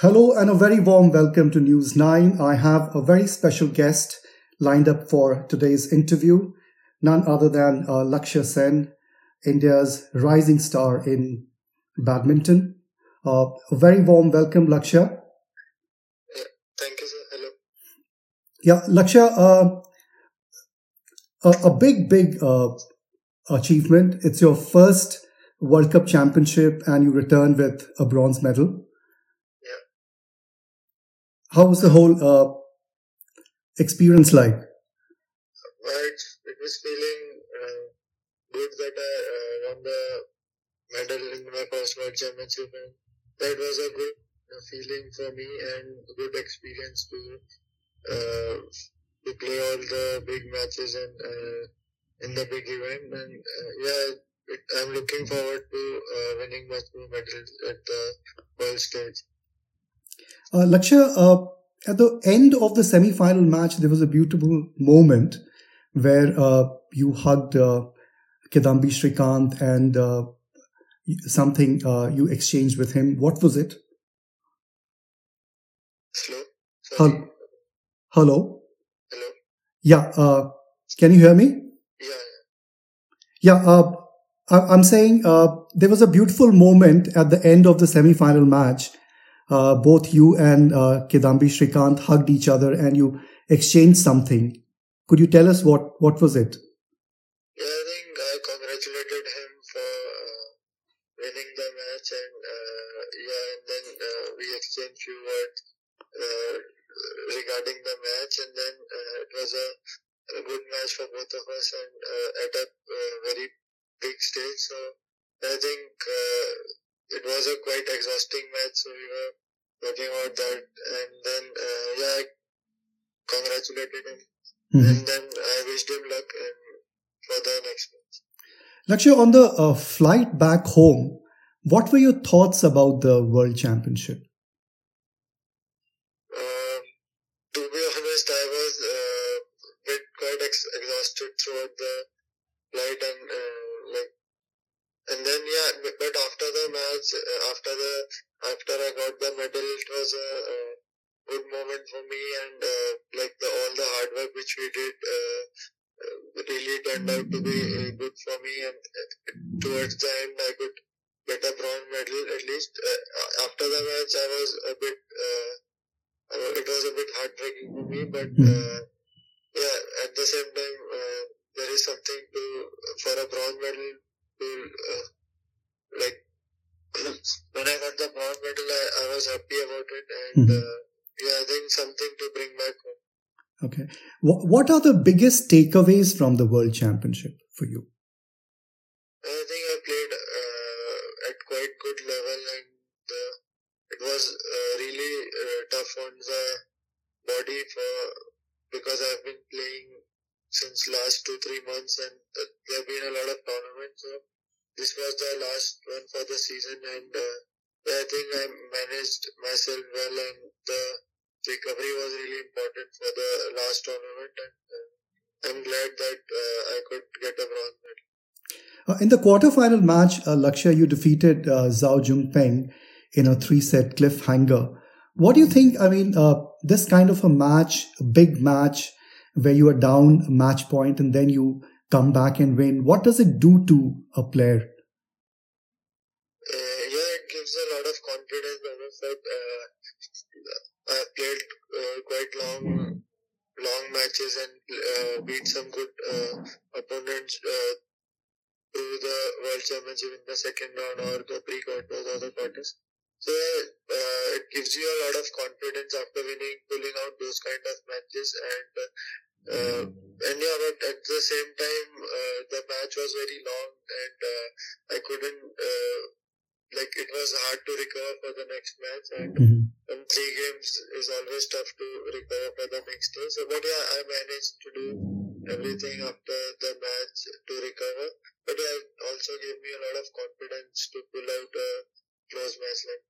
Hello and a very warm welcome to News 9. I have a very special guest lined up for today's interview, none other than uh, Lakshya Sen, India's rising star in badminton. Uh, a very warm welcome, Lakshya. Yeah, thank you, sir. Hello. Yeah, Lakshya, uh, a, a, big, big uh, achievement. It's your first World Cup championship and you return with a bronze medal how was the whole uh, experience like? Well, it was feeling uh, good that I uh, won the medal in my first World Championship, and that was a good uh, feeling for me and a good experience to uh, to play all the big matches and uh, in the big event. And yeah, it, I'm looking forward to winning much more medals at the world stage. Uh, Lakshya, uh, at the end of the semi-final match, there was a beautiful moment where uh, you hugged uh, Kidambi Srikanth and uh, something uh, you exchanged with him. What was it? Hello. Hello. Hello. Hello. Yeah. Uh, can you hear me? Yeah. Yeah. Uh, I'm saying uh, there was a beautiful moment at the end of the semi-final match uh, both you and uh, Kidambi Srikanth hugged each other and you exchanged something. Could you tell us what, what was it? Yeah, I think I congratulated him for uh, winning the match and uh, yeah, and then uh, we exchanged few words regarding the match and then it was a, a, good match for both of us and at a very big stage. So I think it was a quite exhausting match, so we were talking about that, and then uh, yeah, I congratulated him, mm-hmm. and then I wished him luck and for the next match. Lakshya, on the uh, flight back home, what were your thoughts about the World Championship? Um, to be honest, I was uh, bit quite ex- exhausted throughout the flight, and uh, like and then yeah, but after the match, uh, after the after I got the medal, it was a, a good moment for me, and uh, like the all the hard work which we did uh, uh really turned out to be uh, good for me. And uh, towards the end, I could get a bronze medal at least. after the match, I was a bit. it was a bit heartbreaking for me, but hmm. yeah, at the same time, there is something to for a bronze medal uh, like when I got the bronze medal, I, I was happy about it, and mm-hmm. uh, yeah, I think something to bring back home. Okay, what what are the biggest takeaways from the World Championship for you? I think I played uh, at quite good level, and uh, it was uh, really uh, tough on the body for because I've been playing since last two three months, and there have been a lot of tournaments. So this was the last one for the season, and uh, I think I managed myself well, and the recovery was really important for the last tournament, and uh, I'm glad that uh, I could get a bronze medal. Uh, in the quarterfinal match, uh, Lakshya, you defeated uh, Zhao Junpeng in a three-set cliffhanger. What do you think? I mean, uh, this kind of a match, a big match, where you are down a match point and then you come back and win. What does it do to a player? Uh, yeah, it gives a lot of confidence. I said, uh, I played uh, quite long, long matches and uh, beat some good uh, opponents through the World Championship in the second round or the pre-quarters or the quarters. So uh, it gives you a lot of confidence after winning, pulling out those kind of matches, and uh, and yeah, but at the same time, uh, the match was very long, and uh, I couldn't uh, like it was hard to recover for the next match, and, mm-hmm. and three games is always tough to recover for the next day. So, but yeah, I managed to do everything after the match to recover. But yeah, it also gave me a lot of confidence to pull out a close match like.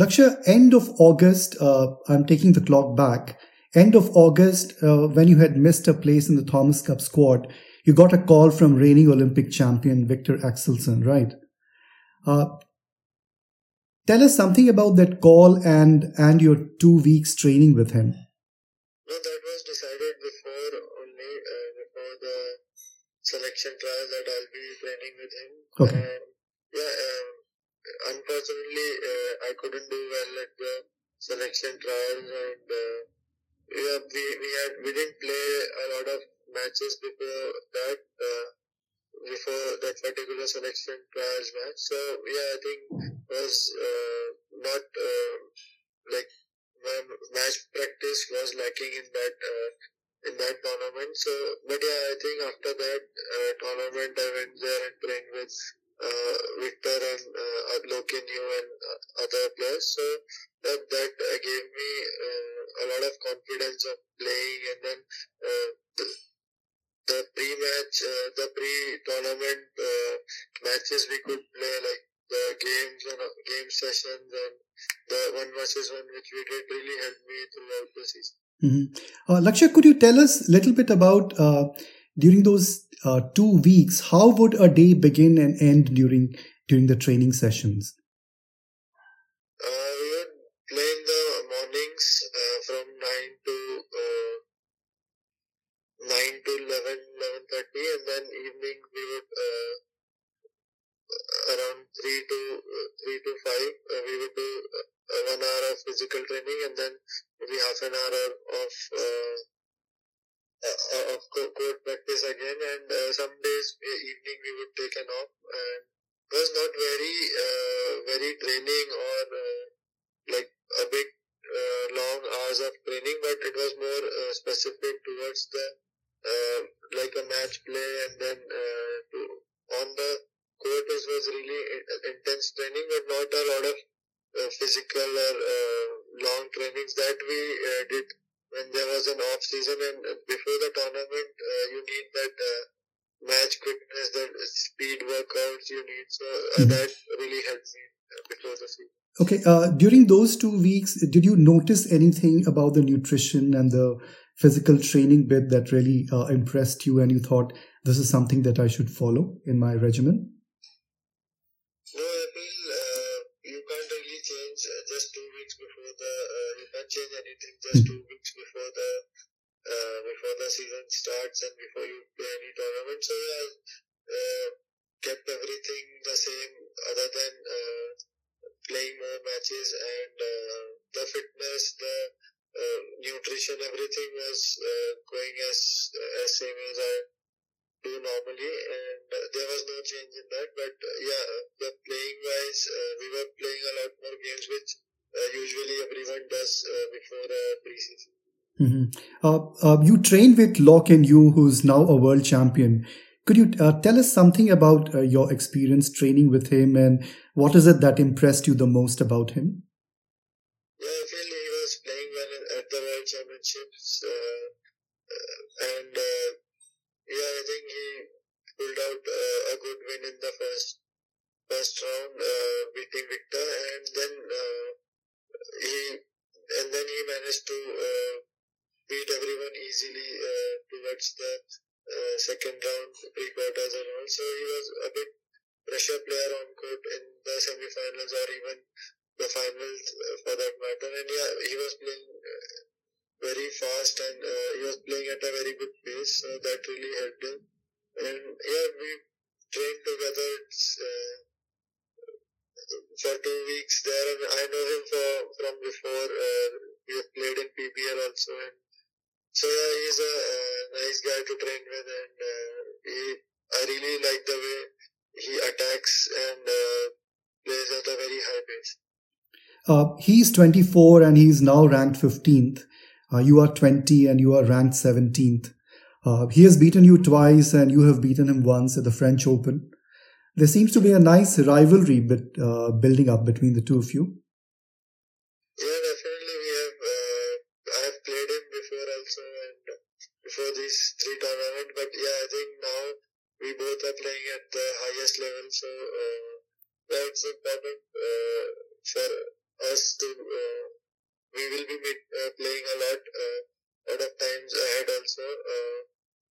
Lakshya, end of August, uh, I'm taking the clock back. End of August, uh, when you had missed a place in the Thomas Cup squad, you got a call from reigning Olympic champion Viktor Axelsen, right? Uh, Tell us something about that call and and your two weeks training with him. No, that was decided before only uh, before the selection trial that I'll be training with him. Okay. And yeah, um, unfortunately, uh, I couldn't do well at the selection trials, and uh, yeah, we we had we didn't play a lot of matches before that. Uh, before that particular selection trials match, so yeah, I think was uh, not uh, like my match practice was lacking in that uh, in that tournament. So, but yeah, I think after that uh, tournament, I went there and trained with uh, Viktor and uh, Loh Kean Yew and uh, other players. So that that uh, gave me uh, a lot of confidence of playing, and then the, the pre-match, the pre-tournament matches we could play like the games and game sessions and the one versus one which we did really helped me throughout the season. Mm-hmm. Uh, Lakshya, could you tell us a little bit about uh, during those uh, two weeks? How would a day begin and end during during the training sessions? Uh, we would play in the mornings uh, from nine to uh, nine to 11, 11.30 and then evening we would uh, around three to three to five uh, we would do one hour of physical training and then maybe half an hour of court practice again and uh, some days uh, evening we would take an off and it was not very uh, very draining or uh, like a big uh, long hours of training but it was more uh, specific towards the like a match play and then to, on the court it was really intense training but not a lot of physical or long trainings that we did when there was an off season and uh, before the tournament uh, you need that uh, match quickness that speed workouts you need so uh, Mhm. that really helps me uh, before the season Okay, uh, during those two weeks, did you notice anything about the nutrition and the physical training bit that really uh, impressed you, and you thought this is something that I should follow in my regimen? No, I feel uh, you can't really change uh, just two weeks before the. Uh, you can't change anything just two weeks before the uh, before the season starts and before you play any tournament. So yeah, uh, kept everything the same other than uh, playing more matches and uh, the fitness, the uh, nutrition, everything was uh, going as as same as I do normally, and uh, there was no change in that. But uh, yeah, the playing wise, uh, we were playing a lot more games, which usually everyone does uh, before uh, preseason. hmm Uh, uh, you trained with Loh Kean Yew, who's now a world champion. Could you uh, tell us something about uh, your experience training with him, and what is it that impressed you the most about him? Yeah, I feel he was playing well at the World Championships, uh, uh, and uh, yeah, I think he pulled out uh, a good win in the first first round, uh, beating Viktor, and then uh, he and then he managed to uh, beat everyone easily uh, towards the uh, second round, pre-quarters and all. So he was a bit pressure player on court in the semi-finals or even the finals uh, for that matter. And yeah, he was playing uh, very fast and uh, he was playing at a very good pace. So that really helped him. And yeah, we trained together. It's, for two weeks there, and I know him for from before. Uh, we have played in PBL also, and so yeah, he's a, uh nice guy to train with, and uh, he, I really like the way he attacks and uh, plays at a very high pace. Uh, he's 24 and he's now ranked 15th. Uh, you are 20 and you are ranked 17th. Uh, he has beaten you twice and you have beaten him once at the French Open. There seems to be a nice rivalry bit, uh, building up between the two of you. Yeah, definitely we have. Uh, I have played him before also, and before these three tournaments. But yeah, I think now we both are playing at the highest level, so uh, yeah, important uh, for us to. Uh, we will be meet, uh, playing a lot, uh, lot of times ahead also,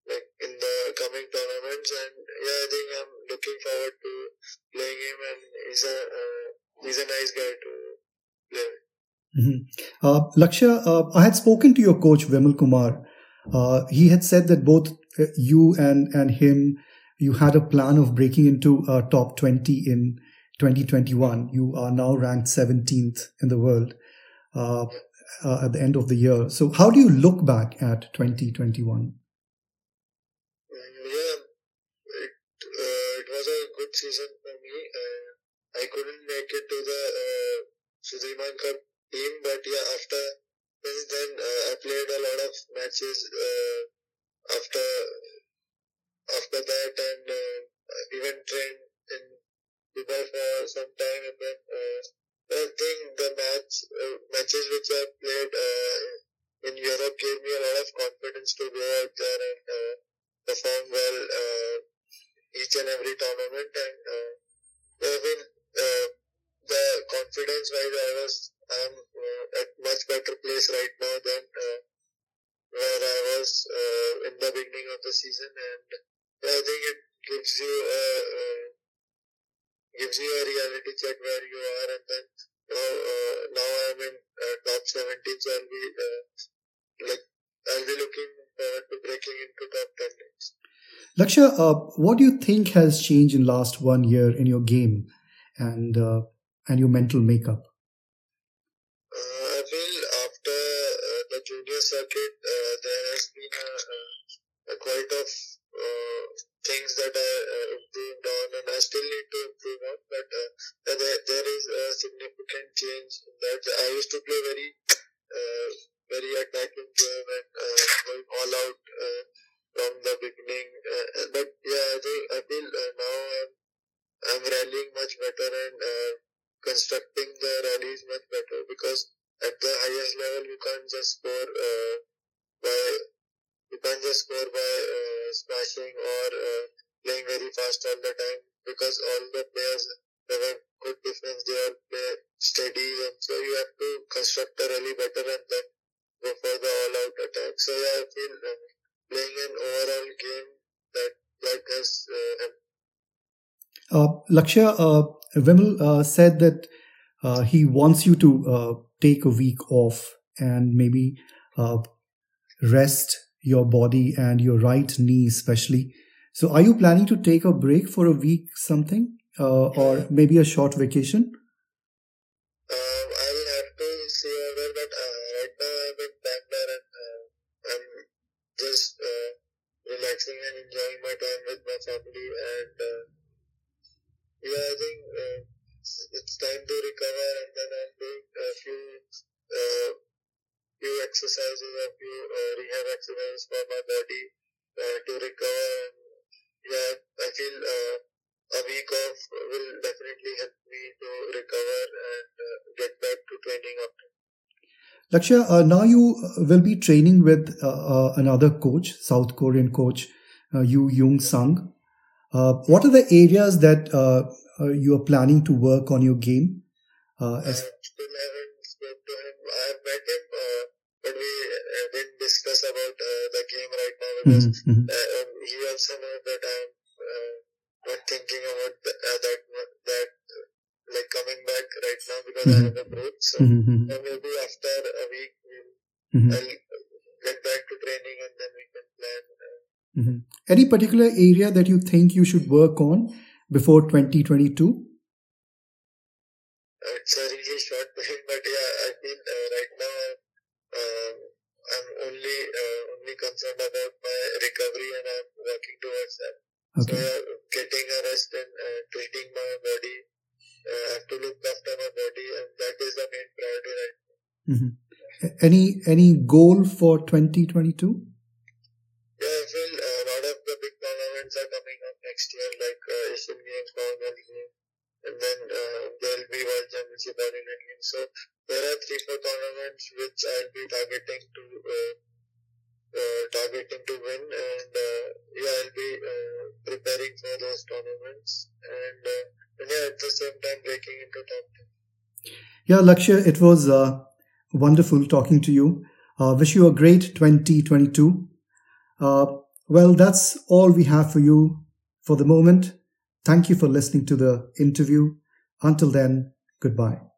like in the coming tournaments. And yeah, I think I'm looking forward to playing him, and he's a uh, he's a nice guy to play. Mm-hmm. Uh, Lakshya, uh, I had spoken to your coach Vimal Kumar. Uh, he had said that both uh, you and and him, you had a plan of breaking into uh, top twenty in 2021. You are now ranked 17th in the world uh, at the end of the year. So, how do you look back at 2021? Good season for me. Uh, I couldn't make it to the uh, Sudirman Cup team, but yeah, after since then uh, I played a lot of matches uh, after after that, and even trained in Dubai for some time, and then I think the match uh, matches which I played uh, in Europe gave me a lot of confidence to go out there and uh, perform well. Each and every tournament and uh, mean, uh, the confidence wise I was I'm uh, at much better place right now than uh, where I was uh, in the beginning of the season and I think it gives you a uh, gives you a reality check where you are and then now I'm in top 17 so I'll be like I'll be looking forward to breaking into top 10 next. Lakshya, uh, what do you think has changed in last one year in your game and uh, and your mental makeup? Uh, I feel after uh, the junior circuit, uh, there has been a, a, quite of uh, things that I improved on, and I still need to improve on. But there, there is a significant change that I used to play very very attacking game and going all out from the beginning. Uh, uh, but yeah, I think feel uh, now I'm I'm rallying much better and uh, constructing the rallies much better because at the highest level you can't just score uh, by you can't just score by uh, smashing or playing very fast all the time because all the players have a good defense, they all play steady and so you have to construct a rally better and then go for the all out attack. So yeah, I feel playing an overall game that that has uh, uh, Lakshya uh, Vimal uh, said that uh, he wants you to uh, take a week off and maybe uh, rest your body and your right knee especially. So, are you planning to take a break for a week, something, or maybe a short vacation? Relaxing and enjoying my time with my family. And uh, yeah, I think uh, it's time to recover. And then I'm doing a few uh, few exercises, a few uh, rehab exercises for my body uh, to recover. And yeah, I feel uh, a week off will definitely help me to recover and get back to training after. Lakshya, uh, now you uh, will be training with uh, uh, another coach, South Korean coach, uh, Yu Young Sung. Uh, what are the areas that you are planning to work on your game? Uh, as- I still haven't spoken to him. I've met him, but we didn't discuss about the game right now because mm-hmm. mm-hmm. He also knows that I'm not thinking about the, that that like coming back right now because mm-hmm. I have a break. So mm-hmm. maybe after a week mm-hmm. I'll get back to training and then we can plan. Uh. Any particular area that you think you should work on before 2022? It's a really short period, but yeah, I feel uh, right now um, I'm only uh, only concerned about my recovery and I'm working towards that. Okay. So yeah, getting a rest and uh, treating my body uh, have to look after my body, and that is the main priority right now. Mm-hmm. Any any goal for 2022? Yeah, I feel a lot of the big tournaments are coming up next year, like uh, Asian Games, Commonwealth Games, and then uh, there will be World Championship Badminton Games. So there are three, four tournaments which I'll be targeting to uh, uh, targeting to win, and uh, yeah, I'll be uh, preparing for those tournaments, and uh, yeah, at the same time breaking into top 10. Yeah, Lakshya, it was uh, wonderful talking to you. Uh, wish you a great 2022. Uh, well, that's all we have for you for the moment. Thank you for listening to the interview. Until then, Goodbye.